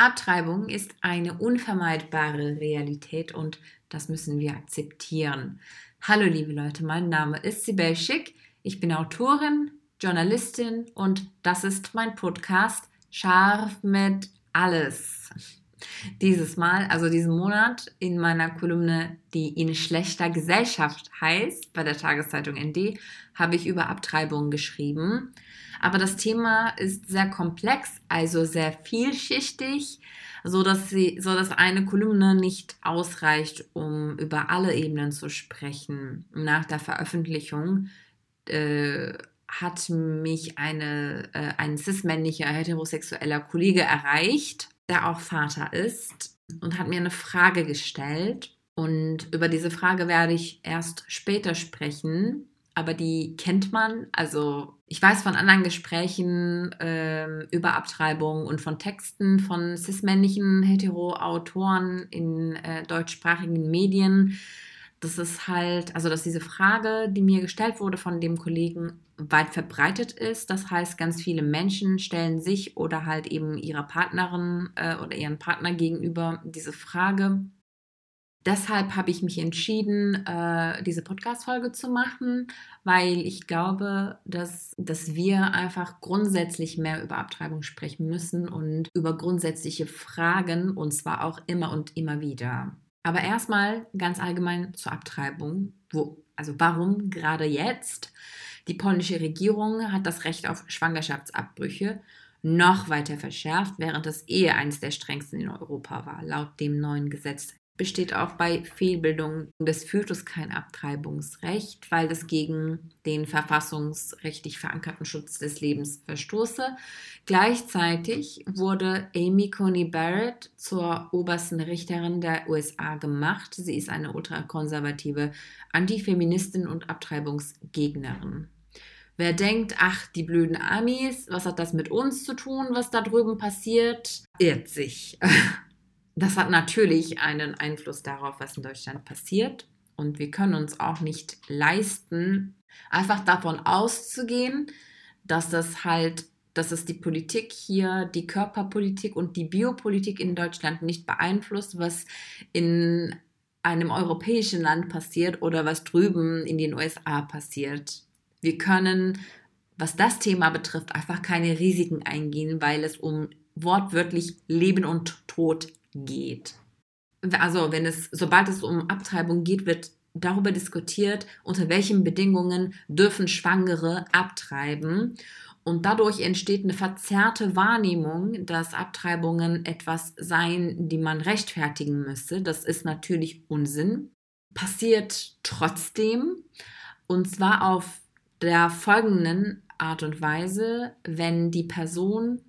Abtreibung ist eine unvermeidbare Realität und das müssen wir akzeptieren. Hallo liebe Leute, mein Name ist Sibel Schick. Ich bin Autorin, Journalistin und das ist mein Podcast Scharf mit alles. Dieses Mal, also diesen Monat, in meiner Kolumne, die in schlechter Gesellschaft heißt, bei der Tageszeitung ND, habe ich über Abtreibungen geschrieben. Aber das Thema ist sehr komplex, also sehr vielschichtig, so dass sie, so eine Kolumne nicht ausreicht, um über alle Ebenen zu sprechen. Nach der Veröffentlichung äh, hat mich eine, äh, ein cis-männlicher heterosexueller Kollege erreicht der auch Vater ist und hat mir eine Frage gestellt. Und über diese Frage werde ich erst später sprechen, aber die kennt man. Also ich weiß von anderen Gesprächen äh, über Abtreibung und von Texten von cis-männlichen Hetero-Autoren in äh, deutschsprachigen Medien, das ist halt, also dass diese Frage, die mir gestellt wurde von dem Kollegen, weit verbreitet ist. Das heißt, ganz viele Menschen stellen sich oder halt eben ihrer Partnerin äh, oder ihren Partner gegenüber diese Frage. Deshalb habe ich mich entschieden, äh, diese Podcast-Folge zu machen, weil ich glaube, dass, dass wir einfach grundsätzlich mehr über Abtreibung sprechen müssen und über grundsätzliche Fragen und zwar auch immer und immer wieder. Aber erstmal ganz allgemein zur Abtreibung. Wo, also warum gerade jetzt? Die polnische Regierung hat das Recht auf Schwangerschaftsabbrüche noch weiter verschärft, während das Ehe eines der strengsten in Europa war. Laut dem neuen Gesetz besteht auch bei Fehlbildung des Fötus kein Abtreibungsrecht, weil das gegen den verfassungsrechtlich verankerten Schutz des Lebens verstoße. Gleichzeitig wurde Amy Coney Barrett zur obersten Richterin der USA gemacht. Sie ist eine ultrakonservative Antifeministin und Abtreibungsgegnerin. Wer denkt, ach, die blöden Amis, was hat das mit uns zu tun, was da drüben passiert, irrt sich. Das hat natürlich einen Einfluss darauf, was in Deutschland passiert. Und wir können uns auch nicht leisten, einfach davon auszugehen, dass das halt, dass es die Politik hier, die Körperpolitik und die Biopolitik in Deutschland nicht beeinflusst, was in einem europäischen Land passiert oder was drüben in den USA passiert. Wir können, was das Thema betrifft, einfach keine Risiken eingehen, weil es um wortwörtlich Leben und Tod geht. Also wenn es, sobald es um Abtreibung geht, wird darüber diskutiert, unter welchen Bedingungen dürfen Schwangere abtreiben. Und dadurch entsteht eine verzerrte Wahrnehmung, dass Abtreibungen etwas seien, die man rechtfertigen müsse. Das ist natürlich Unsinn. Passiert trotzdem. Und zwar auf der folgenden Art und Weise, wenn die Person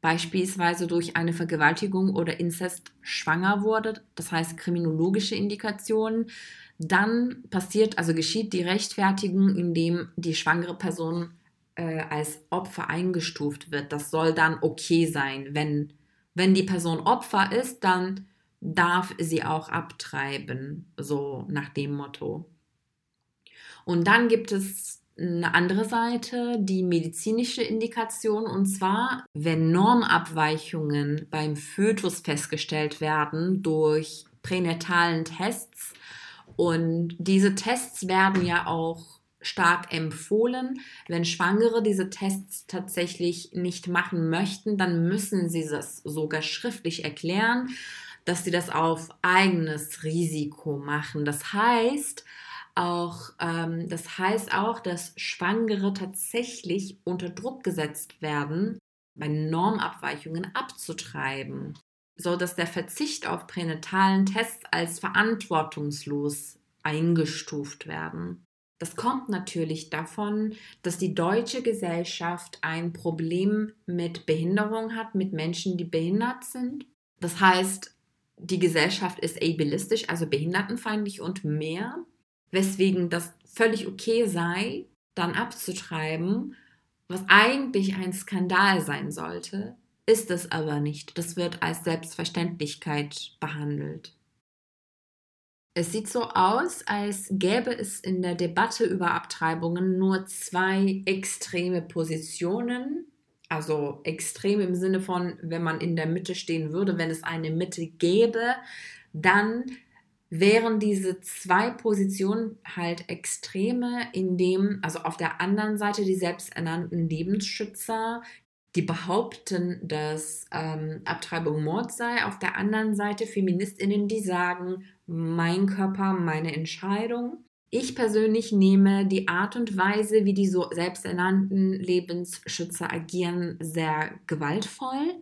beispielsweise durch eine Vergewaltigung oder Inzest schwanger wurde, das heißt kriminologische Indikationen, dann passiert, also geschieht die Rechtfertigung, indem die schwangere Person äh, als Opfer eingestuft wird. Das soll dann okay sein. Wenn, wenn die Person Opfer ist, dann darf sie auch abtreiben, so nach dem Motto. Und dann gibt es eine andere Seite, die medizinische Indikation, und zwar, wenn Normabweichungen beim Fötus festgestellt werden durch pränatalen Tests. Und diese Tests werden ja auch stark empfohlen. Wenn Schwangere diese Tests tatsächlich nicht machen möchten, dann müssen sie das sogar schriftlich erklären, dass sie das auf eigenes Risiko machen. Das heißt, auch, ähm, das heißt auch, dass Schwangere tatsächlich unter Druck gesetzt werden, bei Normabweichungen abzutreiben, so dass der Verzicht auf pränatalen Tests als verantwortungslos eingestuft werden. Das kommt natürlich davon, dass die deutsche Gesellschaft ein Problem mit Behinderung hat, mit Menschen, die behindert sind. Das heißt, die Gesellschaft ist ableistisch, also behindertenfeindlich und mehr weswegen das völlig okay sei, dann abzutreiben, was eigentlich ein Skandal sein sollte, ist es aber nicht. Das wird als Selbstverständlichkeit behandelt. Es sieht so aus, als gäbe es in der Debatte über Abtreibungen nur zwei extreme Positionen. Also extrem im Sinne von, wenn man in der Mitte stehen würde, wenn es eine Mitte gäbe, dann wären diese zwei Positionen halt Extreme, in dem, also auf der anderen Seite die selbsternannten Lebensschützer, die behaupten, dass ähm, Abtreibung Mord sei, auf der anderen Seite Feministinnen, die sagen, mein Körper, meine Entscheidung. Ich persönlich nehme die Art und Weise, wie die so selbsternannten Lebensschützer agieren, sehr gewaltvoll.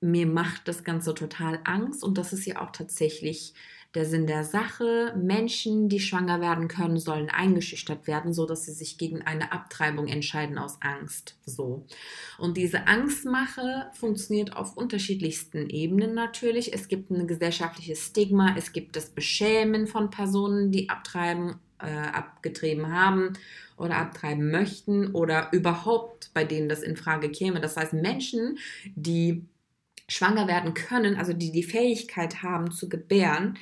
Mir macht das Ganze total Angst und das ist ja auch tatsächlich der Sinn der Sache. Menschen, die schwanger werden können, sollen eingeschüchtert werden, so dass sie sich gegen eine Abtreibung entscheiden aus Angst. So. Und diese Angstmache funktioniert auf unterschiedlichsten Ebenen natürlich. Es gibt ein gesellschaftliches Stigma, es gibt das Beschämen von Personen, die abtreiben, äh, abgetrieben haben oder abtreiben möchten oder überhaupt bei denen das in Frage käme. Das heißt, Menschen, die schwanger werden können, also die die Fähigkeit haben zu gebären,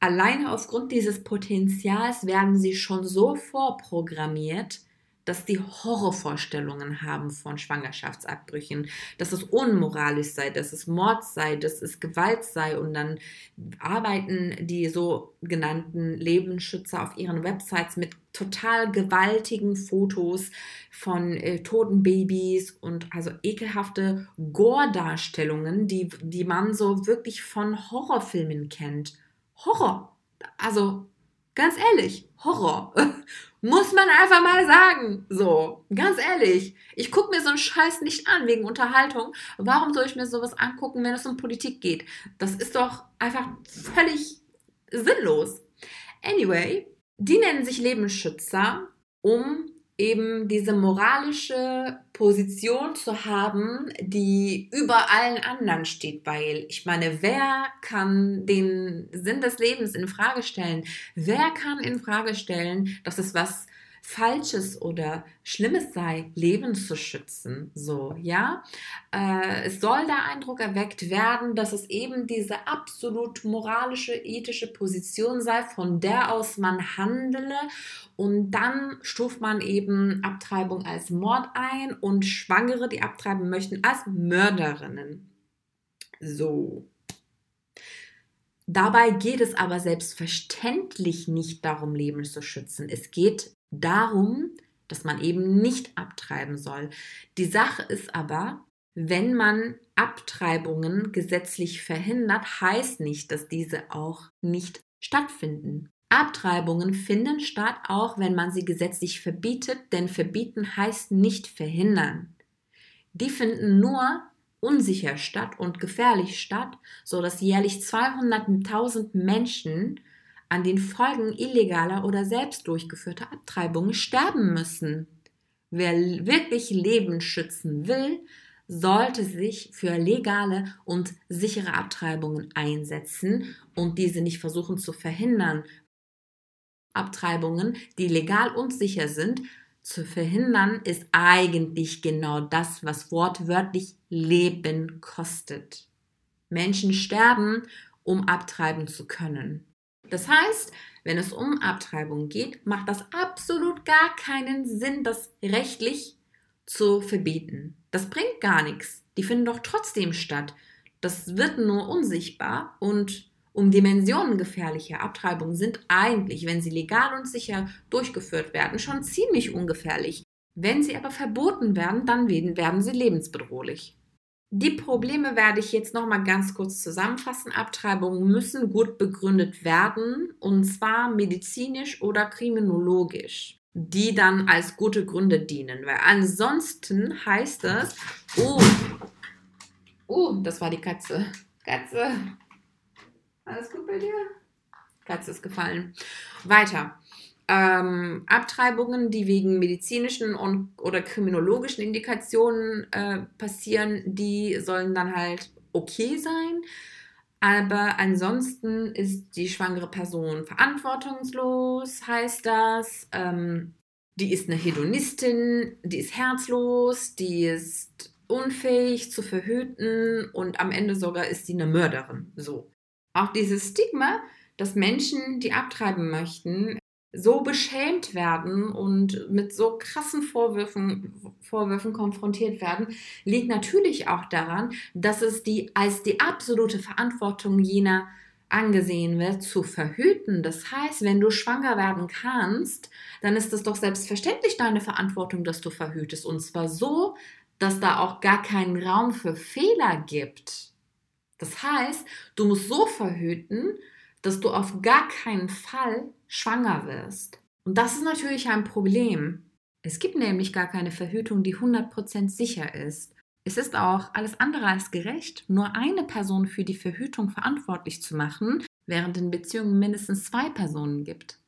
alleine aufgrund dieses Potenzials werden sie schon so vorprogrammiert, dass die Horrorvorstellungen haben von Schwangerschaftsabbrüchen, dass es unmoralisch sei, dass es Mord sei, dass es Gewalt sei und dann arbeiten die sogenannten Lebensschützer auf ihren Websites mit total gewaltigen Fotos von äh, toten Babys und also ekelhafte Gore-Darstellungen, die, die man so wirklich von Horrorfilmen kennt. Horror. Also ganz ehrlich, Horror. Muss man einfach mal sagen. So, ganz ehrlich. Ich gucke mir so einen Scheiß nicht an wegen Unterhaltung. Warum soll ich mir sowas angucken, wenn es um Politik geht? Das ist doch einfach völlig sinnlos. Anyway, die nennen sich Lebensschützer, um eben diese moralische Position zu haben, die über allen anderen steht, weil ich meine, wer kann den Sinn des Lebens in Frage stellen? Wer kann in Frage stellen, dass es was Falsches oder Schlimmes sei, Leben zu schützen. So, ja. Äh, es soll der Eindruck erweckt werden, dass es eben diese absolut moralische, ethische Position sei, von der aus man handele. Und dann stuft man eben Abtreibung als Mord ein und Schwangere, die abtreiben möchten, als Mörderinnen. So. Dabei geht es aber selbstverständlich nicht darum, Leben zu schützen. Es geht darum, dass man eben nicht abtreiben soll. Die Sache ist aber, wenn man Abtreibungen gesetzlich verhindert, heißt nicht, dass diese auch nicht stattfinden. Abtreibungen finden statt, auch wenn man sie gesetzlich verbietet, denn verbieten heißt nicht verhindern. Die finden nur unsicher statt und gefährlich statt, so dass jährlich 200.000 Menschen an den Folgen illegaler oder selbst durchgeführter Abtreibungen sterben müssen. Wer wirklich Leben schützen will, sollte sich für legale und sichere Abtreibungen einsetzen und diese nicht versuchen zu verhindern. Abtreibungen, die legal und sicher sind, zu verhindern, ist eigentlich genau das, was wortwörtlich Leben kostet. Menschen sterben, um abtreiben zu können. Das heißt, wenn es um Abtreibung geht, macht das absolut gar keinen Sinn, das rechtlich zu verbieten. Das bringt gar nichts. Die finden doch trotzdem statt. Das wird nur unsichtbar und um Dimensionen gefährlicher Abtreibungen sind eigentlich, wenn sie legal und sicher durchgeführt werden, schon ziemlich ungefährlich. Wenn sie aber verboten werden, dann werden sie lebensbedrohlich. Die Probleme werde ich jetzt noch mal ganz kurz zusammenfassen. Abtreibungen müssen gut begründet werden, und zwar medizinisch oder kriminologisch, die dann als gute Gründe dienen. Weil ansonsten heißt es, oh, oh, das war die Katze. Katze. Alles gut bei dir? Katze ist gefallen. Weiter ähm, Abtreibungen, die wegen medizinischen und, oder kriminologischen Indikationen äh, passieren, die sollen dann halt okay sein. Aber ansonsten ist die schwangere Person verantwortungslos, heißt das. Ähm, die ist eine Hedonistin, die ist herzlos, die ist unfähig zu verhüten und am Ende sogar ist sie eine Mörderin. So. Auch dieses Stigma, dass Menschen, die abtreiben möchten, so beschämt werden und mit so krassen Vorwürfen, Vorwürfen konfrontiert werden, liegt natürlich auch daran, dass es die als die absolute Verantwortung jener angesehen wird, zu verhüten. Das heißt, wenn du schwanger werden kannst, dann ist es doch selbstverständlich deine Verantwortung, dass du verhütest. Und zwar so, dass da auch gar keinen Raum für Fehler gibt. Das heißt, du musst so verhüten, dass du auf gar keinen Fall schwanger wirst. Und das ist natürlich ein Problem. Es gibt nämlich gar keine Verhütung, die 100% sicher ist. Es ist auch alles andere als gerecht, nur eine Person für die Verhütung verantwortlich zu machen, während in Beziehungen mindestens zwei Personen gibt.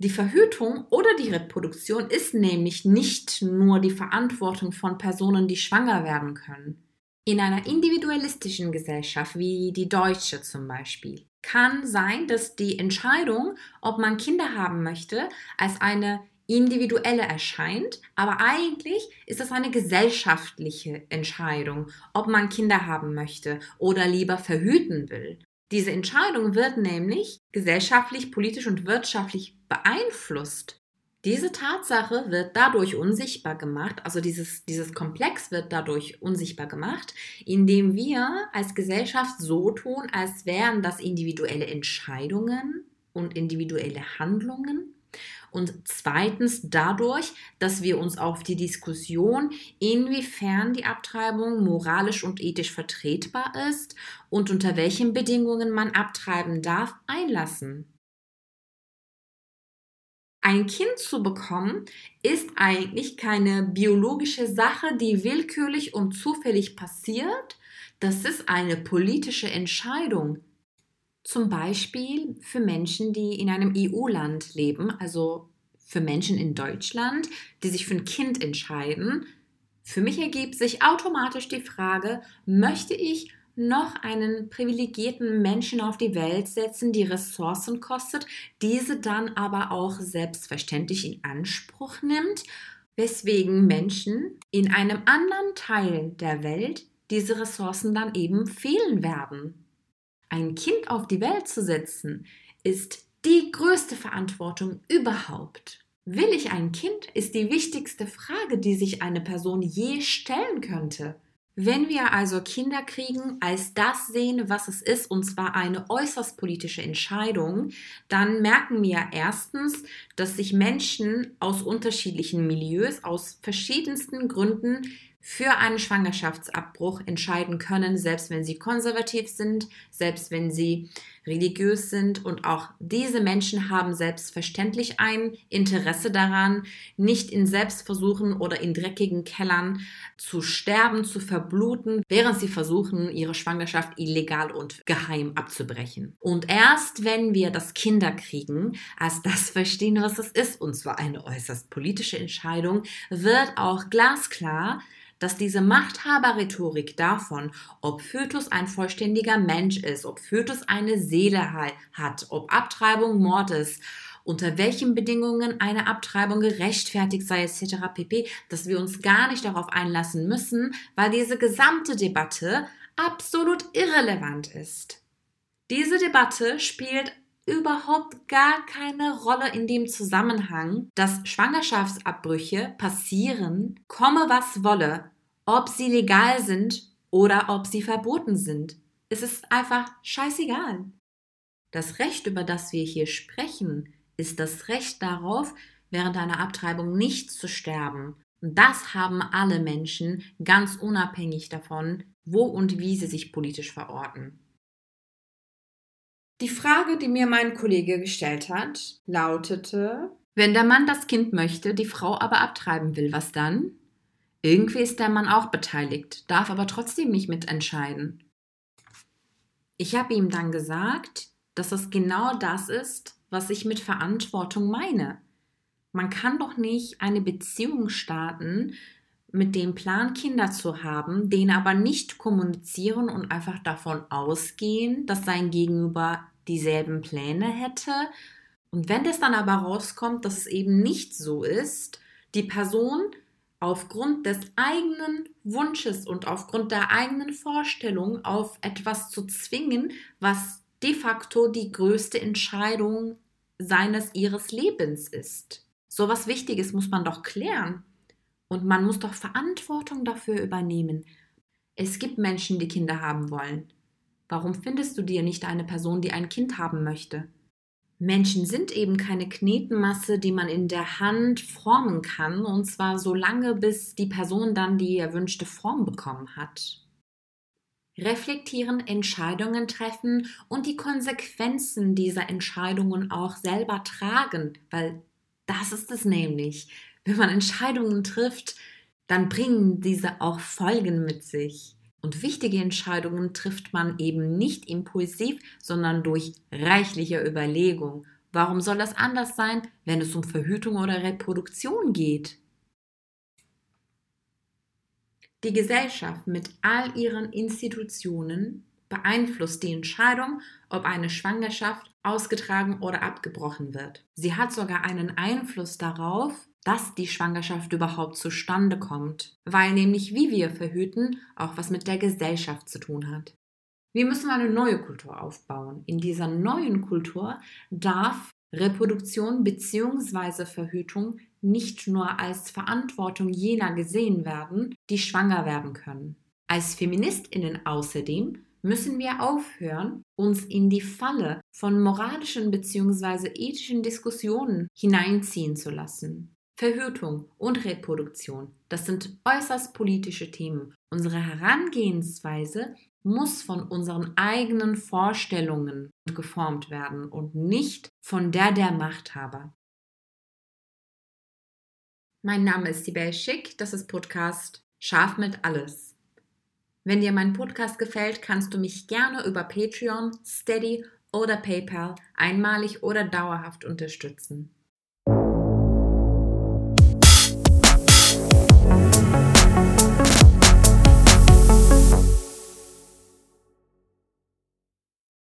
Die Verhütung oder die Reproduktion ist nämlich nicht nur die Verantwortung von Personen, die schwanger werden können. In einer individualistischen Gesellschaft wie die deutsche zum Beispiel kann sein, dass die Entscheidung, ob man Kinder haben möchte, als eine individuelle erscheint, aber eigentlich ist es eine gesellschaftliche Entscheidung, ob man Kinder haben möchte oder lieber verhüten will. Diese Entscheidung wird nämlich gesellschaftlich, politisch und wirtschaftlich beeinflusst. Diese Tatsache wird dadurch unsichtbar gemacht, also dieses, dieses Komplex wird dadurch unsichtbar gemacht, indem wir als Gesellschaft so tun, als wären das individuelle Entscheidungen und individuelle Handlungen. Und zweitens dadurch, dass wir uns auf die Diskussion, inwiefern die Abtreibung moralisch und ethisch vertretbar ist und unter welchen Bedingungen man abtreiben darf, einlassen. Ein Kind zu bekommen ist eigentlich keine biologische Sache, die willkürlich und zufällig passiert. Das ist eine politische Entscheidung. Zum Beispiel für Menschen, die in einem EU-Land leben, also für Menschen in Deutschland, die sich für ein Kind entscheiden. Für mich ergibt sich automatisch die Frage, möchte ich noch einen privilegierten Menschen auf die Welt setzen, die Ressourcen kostet, diese dann aber auch selbstverständlich in Anspruch nimmt, weswegen Menschen in einem anderen Teil der Welt diese Ressourcen dann eben fehlen werden. Ein Kind auf die Welt zu setzen, ist die größte Verantwortung überhaupt. Will ich ein Kind, ist die wichtigste Frage, die sich eine Person je stellen könnte. Wenn wir also Kinder kriegen, als das sehen, was es ist, und zwar eine äußerst politische Entscheidung, dann merken wir erstens, dass sich Menschen aus unterschiedlichen Milieus, aus verschiedensten Gründen für einen Schwangerschaftsabbruch entscheiden können, selbst wenn sie konservativ sind, selbst wenn sie religiös sind. Und auch diese Menschen haben selbstverständlich ein Interesse daran, nicht in Selbstversuchen oder in dreckigen Kellern zu sterben, zu verbluten, während sie versuchen, ihre Schwangerschaft illegal und geheim abzubrechen. Und erst wenn wir das Kinder kriegen, als das verstehen, was es ist, und zwar eine äußerst politische Entscheidung, wird auch glasklar, dass diese Machthaber-Rhetorik davon, ob Fötus ein vollständiger Mensch ist, ob Fötus eine Seele hat, ob Abtreibung Mord ist, unter welchen Bedingungen eine Abtreibung gerechtfertigt sei, etc. pp., dass wir uns gar nicht darauf einlassen müssen, weil diese gesamte Debatte absolut irrelevant ist. Diese Debatte spielt überhaupt gar keine Rolle in dem Zusammenhang, dass Schwangerschaftsabbrüche passieren, komme was wolle, ob sie legal sind oder ob sie verboten sind. Es ist einfach scheißegal. Das Recht, über das wir hier sprechen, ist das Recht darauf, während einer Abtreibung nicht zu sterben. Und das haben alle Menschen, ganz unabhängig davon, wo und wie sie sich politisch verorten. Die Frage, die mir mein Kollege gestellt hat, lautete, wenn der Mann das Kind möchte, die Frau aber abtreiben will, was dann? Irgendwie ist der Mann auch beteiligt, darf aber trotzdem nicht mitentscheiden. Ich habe ihm dann gesagt, dass das genau das ist, was ich mit Verantwortung meine. Man kann doch nicht eine Beziehung starten mit dem Plan, Kinder zu haben, den aber nicht kommunizieren und einfach davon ausgehen, dass sein Gegenüber dieselben Pläne hätte. Und wenn es dann aber rauskommt, dass es eben nicht so ist, die Person aufgrund des eigenen Wunsches und aufgrund der eigenen Vorstellung auf etwas zu zwingen, was de facto die größte Entscheidung seines ihres Lebens ist. So was Wichtiges muss man doch klären. Und man muss doch Verantwortung dafür übernehmen. Es gibt Menschen, die Kinder haben wollen. Warum findest du dir nicht eine Person, die ein Kind haben möchte? Menschen sind eben keine Knetenmasse, die man in der Hand formen kann, und zwar so lange, bis die Person dann die erwünschte Form bekommen hat. Reflektieren, Entscheidungen treffen und die Konsequenzen dieser Entscheidungen auch selber tragen, weil das ist es nämlich. Wenn man Entscheidungen trifft, dann bringen diese auch Folgen mit sich. Und wichtige Entscheidungen trifft man eben nicht impulsiv, sondern durch reichliche Überlegung. Warum soll das anders sein, wenn es um Verhütung oder Reproduktion geht? Die Gesellschaft mit all ihren Institutionen beeinflusst die Entscheidung, ob eine Schwangerschaft ausgetragen oder abgebrochen wird. Sie hat sogar einen Einfluss darauf, dass die Schwangerschaft überhaupt zustande kommt, weil nämlich wie wir verhüten auch was mit der Gesellschaft zu tun hat. Wir müssen eine neue Kultur aufbauen. In dieser neuen Kultur darf Reproduktion bzw. Verhütung nicht nur als Verantwortung jener gesehen werden, die schwanger werden können. Als Feministinnen außerdem müssen wir aufhören, uns in die Falle von moralischen bzw. ethischen Diskussionen hineinziehen zu lassen. Verhütung und Reproduktion, das sind äußerst politische Themen. Unsere Herangehensweise muss von unseren eigenen Vorstellungen geformt werden und nicht von der der Machthaber. Mein Name ist Sibel Schick, das ist Podcast Scharf mit alles. Wenn dir mein Podcast gefällt, kannst du mich gerne über Patreon, Steady oder PayPal einmalig oder dauerhaft unterstützen.